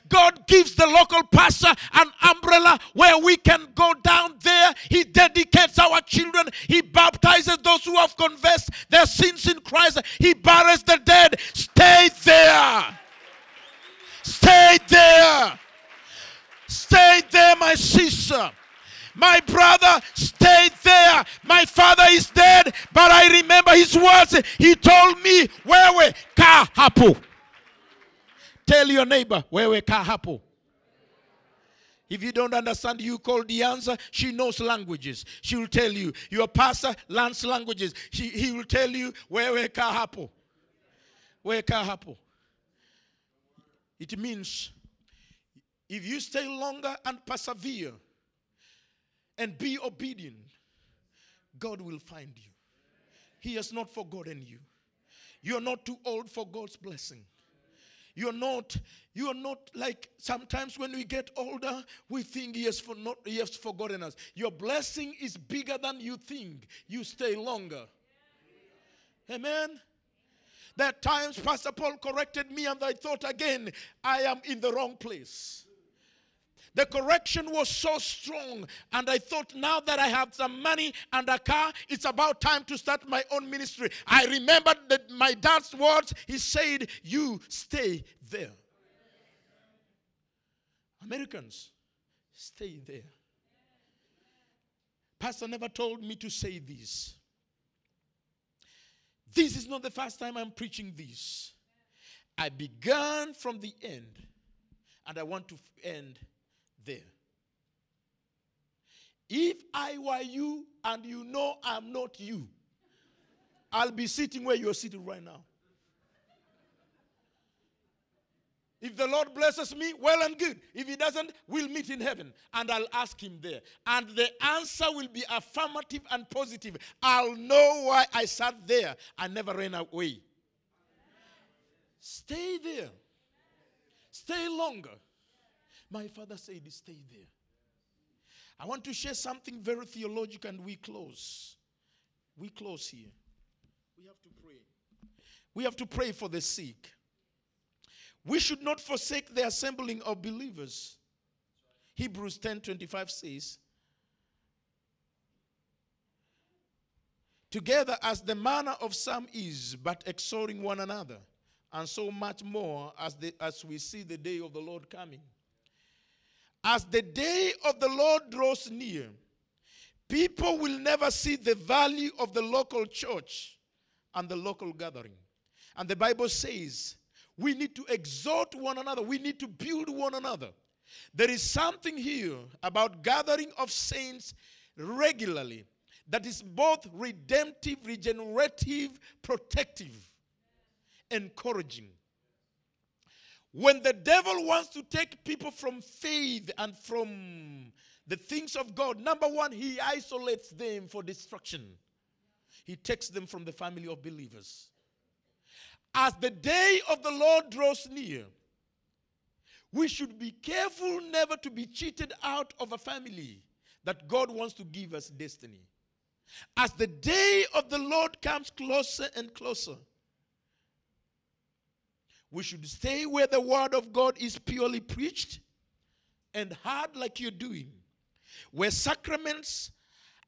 God gives the local pastor an umbrella where we can go down there. He dedicates our children. He baptizes those who have confessed their sins in Christ. He buries the dead. Stay there. Stay there. Stay there, my sister. My brother, stay there. My father is dead, but I remember his words. He told me, wewe kaa hapo. Tell your neighbor, wewe kaa hapo. If you don't understand, you call the answer. She knows languages. She will tell you. Your pastor learns languages. She, he will tell you, wewe kaa hapo. Wewe kaa hapo. It means if you stay longer and persevere and be obedient, God will find you. He has not forgotten you. You're not too old for God's blessing. You're not, you are not like sometimes when we get older, we think he has, for not, he has forgotten us. Your blessing is bigger than you think. You stay longer. Amen. There are times Pastor Paul corrected me, and I thought again, I am in the wrong place. The correction was so strong, and I thought now that I have some money and a car, it's about time to start my own ministry. I remembered that my dad's words. He said, You stay there. Americans, stay there. Pastor never told me to say this. This is not the first time I'm preaching this. I began from the end, and I want to end there. If I were you and you know I'm not you, I'll be sitting where you're sitting right now. If the Lord blesses me, well and good. If He doesn't, we'll meet in heaven and I'll ask Him there. And the answer will be affirmative and positive. I'll know why I sat there. I never ran away. Stay there. Stay longer. My father said, Stay there. I want to share something very theological and we close. We close here. We have to pray. We have to pray for the sick. We should not forsake the assembling of believers. Hebrews 10 25 says, Together as the manner of some is, but exhorting one another, and so much more as, the, as we see the day of the Lord coming. As the day of the Lord draws near, people will never see the value of the local church and the local gathering. And the Bible says we need to exhort one another, we need to build one another. There is something here about gathering of saints regularly that is both redemptive, regenerative, protective, encouraging. When the devil wants to take people from faith and from the things of God, number one, he isolates them for destruction. He takes them from the family of believers. As the day of the Lord draws near, we should be careful never to be cheated out of a family that God wants to give us destiny. As the day of the Lord comes closer and closer, we should stay where the word of God is purely preached and hard like you're doing, where sacraments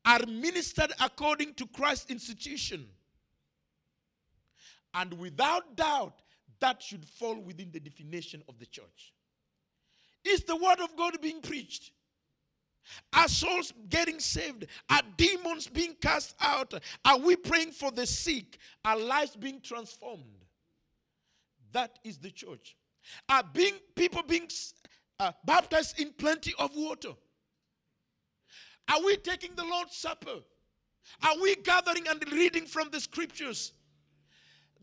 are ministered according to Christ's institution. And without doubt, that should fall within the definition of the church. Is the word of God being preached? Are souls getting saved? Are demons being cast out? Are we praying for the sick? Are lives being transformed? That is the church. Are being people being uh, baptized in plenty of water? Are we taking the Lord's Supper? Are we gathering and reading from the scriptures?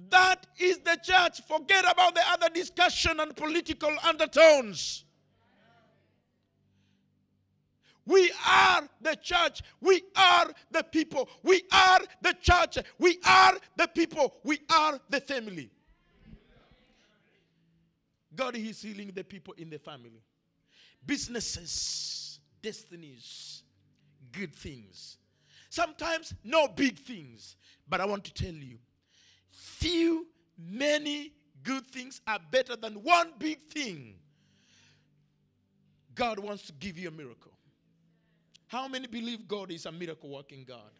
That is the church. Forget about the other discussion and political undertones. We are the church. We are the people. We are the church. We are the people. We are the family. God is healing the people in the family. Businesses, destinies, good things. Sometimes no big things. But I want to tell you few, many good things are better than one big thing. God wants to give you a miracle. How many believe God is a miracle working God?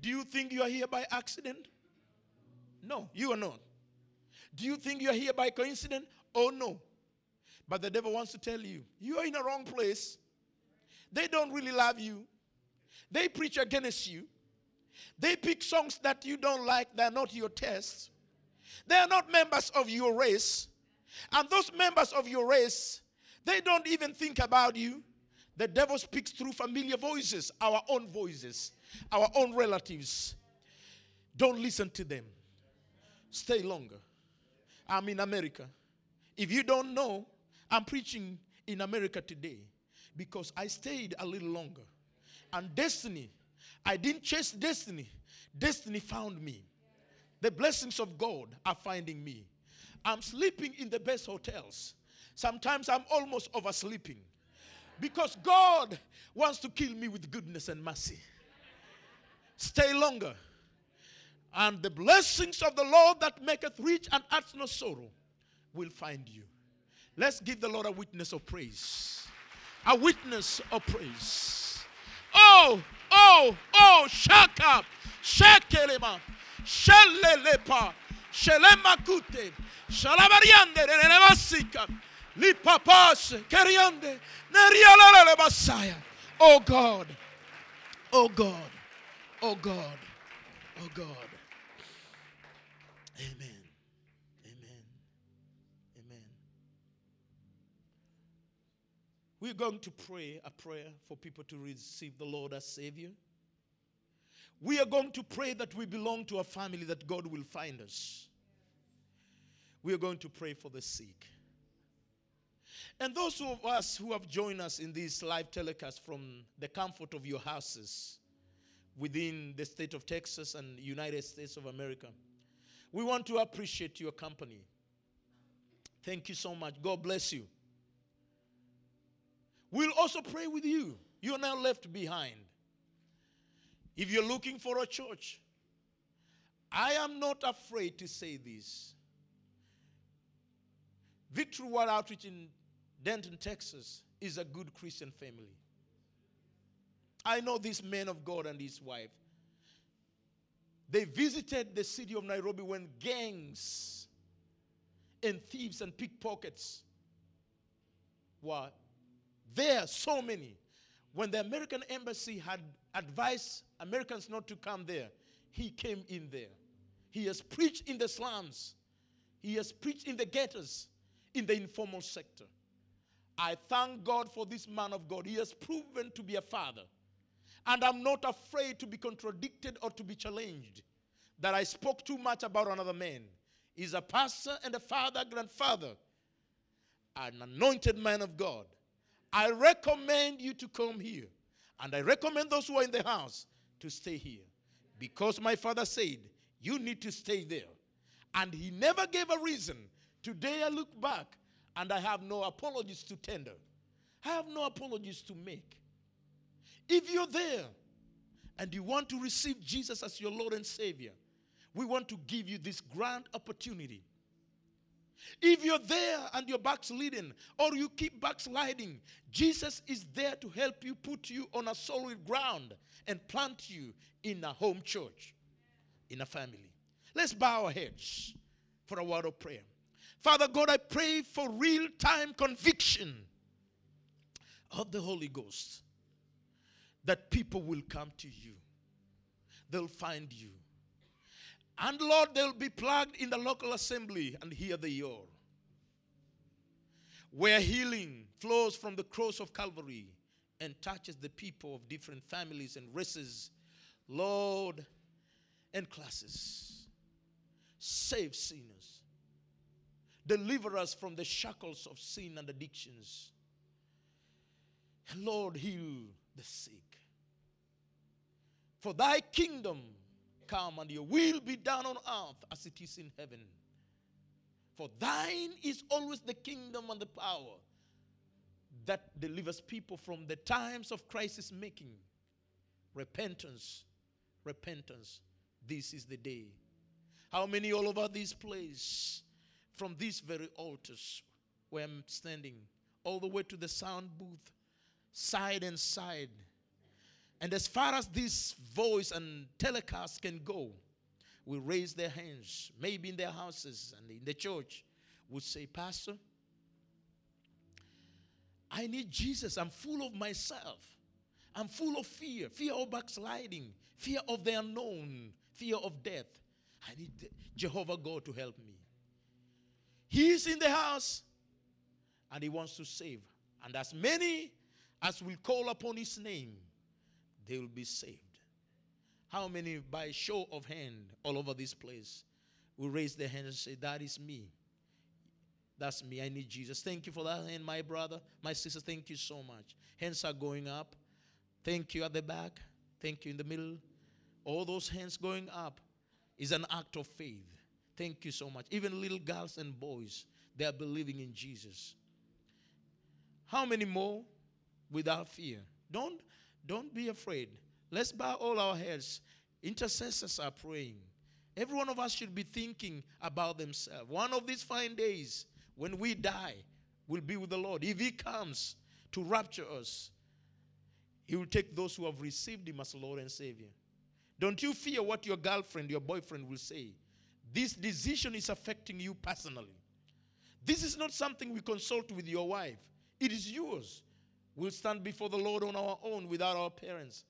Do you think you are here by accident? No, you are not. Do you think you are here by coincidence? Oh, no. But the devil wants to tell you, you are in the wrong place. They don't really love you. They preach against you. They pick songs that you don't like, they're not your taste. They are not members of your race. And those members of your race, they don't even think about you. The devil speaks through familiar voices, our own voices, our own relatives. Don't listen to them. Stay longer. I'm in America. If you don't know, I'm preaching in America today because I stayed a little longer. And destiny, I didn't chase destiny, destiny found me. The blessings of God are finding me. I'm sleeping in the best hotels. Sometimes I'm almost oversleeping because God wants to kill me with goodness and mercy. Stay longer. And the blessings of the Lord that maketh rich and adds no sorrow will find you. Let's give the Lord a witness of praise. A witness of praise. Oh, oh, oh, shaka, shekelema, shelelepa, shelemakute, shalabariande, renemasika, lipapas, keriande, nerialele. Oh God, oh God, oh God, oh God. Amen. Amen. Amen. We're going to pray a prayer for people to receive the Lord as Savior. We are going to pray that we belong to a family that God will find us. We are going to pray for the sick. And those of us who have joined us in this live telecast from the comfort of your houses within the state of Texas and United States of America, we want to appreciate your company. Thank you so much. God bless you. We'll also pray with you. You're now left behind. If you're looking for a church, I am not afraid to say this. Victory World Outreach in Denton, Texas is a good Christian family. I know this man of God and his wife. They visited the city of Nairobi when gangs and thieves and pickpockets were there, so many. When the American embassy had advised Americans not to come there, he came in there. He has preached in the slums, he has preached in the ghettos, in the informal sector. I thank God for this man of God. He has proven to be a father. And I'm not afraid to be contradicted or to be challenged that I spoke too much about another man. He's a pastor and a father, grandfather, an anointed man of God. I recommend you to come here. And I recommend those who are in the house to stay here. Because my father said, you need to stay there. And he never gave a reason. Today I look back and I have no apologies to tender. I have no apologies to make. If you're there and you want to receive Jesus as your Lord and Savior, we want to give you this grand opportunity. If you're there and you're backsliding or you keep backsliding, Jesus is there to help you put you on a solid ground and plant you in a home church, in a family. Let's bow our heads for a word of prayer. Father God, I pray for real time conviction of the Holy Ghost that people will come to you, they'll find you. And Lord, they'll be plugged in the local assembly, and here they are. Where healing flows from the cross of Calvary and touches the people of different families and races, Lord, and classes. Save sinners. Deliver us from the shackles of sin and addictions. Lord, heal the sick. For thy kingdom come and your will be done on earth as it is in heaven. For thine is always the kingdom and the power that delivers people from the times of crisis making. Repentance, repentance. This is the day. How many all over this place, from these very altars where I'm standing, all the way to the sound booth, side and side. And as far as this voice and telecast can go, will raise their hands, maybe in their houses and in the church, would say, Pastor, I need Jesus. I'm full of myself. I'm full of fear fear of backsliding, fear of the unknown, fear of death. I need Jehovah God to help me. He's in the house and He wants to save. And as many as will call upon His name, they will be saved. How many, by show of hand, all over this place, will raise their hands and say, That is me. That's me. I need Jesus. Thank you for that hand, my brother, my sister. Thank you so much. Hands are going up. Thank you at the back. Thank you in the middle. All those hands going up is an act of faith. Thank you so much. Even little girls and boys, they are believing in Jesus. How many more without fear? Don't, don't be afraid. Let's bow all our heads. Intercessors are praying. Every one of us should be thinking about themselves. One of these fine days, when we die, will be with the Lord. If He comes to rapture us, He will take those who have received Him as Lord and Savior. Don't you fear what your girlfriend, your boyfriend will say. This decision is affecting you personally. This is not something we consult with your wife, it is yours. We'll stand before the Lord on our own without our parents.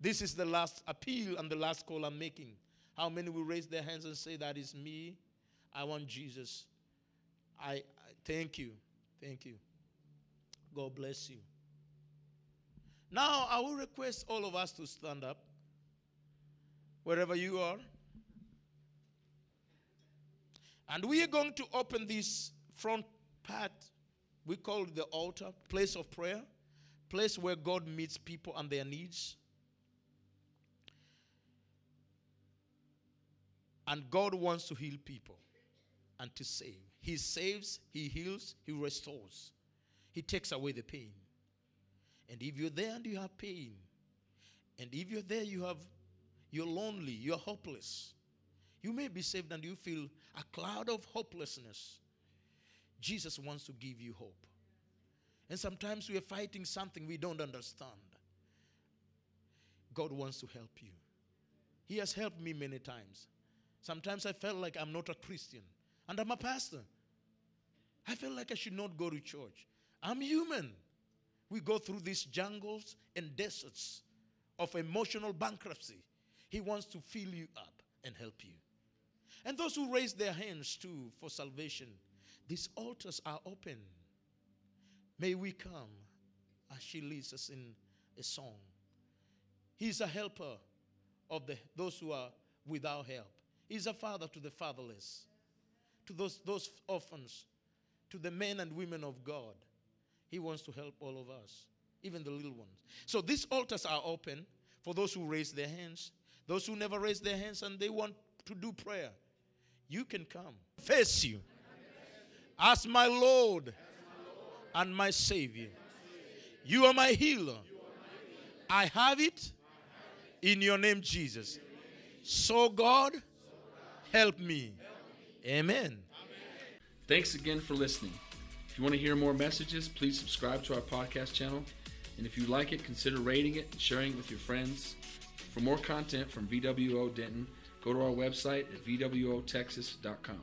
This is the last appeal and the last call I'm making. How many will raise their hands and say, That is me? I want Jesus. I, I thank you. Thank you. God bless you. Now, I will request all of us to stand up wherever you are. And we are going to open this front part. We call it the altar, place of prayer, place where God meets people and their needs. And God wants to heal people and to save. He saves, He heals, He restores. He takes away the pain. And if you're there and you have pain, and if you're there, you have you're lonely, you're hopeless. You may be saved and you feel a cloud of hopelessness. Jesus wants to give you hope. And sometimes we are fighting something we don't understand. God wants to help you. He has helped me many times. Sometimes I felt like I'm not a Christian and I'm a pastor. I felt like I should not go to church. I'm human. We go through these jungles and deserts of emotional bankruptcy. He wants to fill you up and help you. And those who raise their hands too for salvation, these altars are open. May we come as she leads us in a song. He's a helper of the, those who are without help. He's a father to the fatherless, to those, those orphans, to the men and women of God. He wants to help all of us, even the little ones. So these altars are open for those who raise their hands, those who never raise their hands and they want to do prayer. You can come, face you as my Lord and my Savior. You are my healer. I have it in your name, Jesus. So, God, help me. Amen. Thanks again for listening. If you want to hear more messages, please subscribe to our podcast channel. And if you like it, consider rating it and sharing it with your friends. For more content from VWO Denton, go to our website at VWOTexas.com.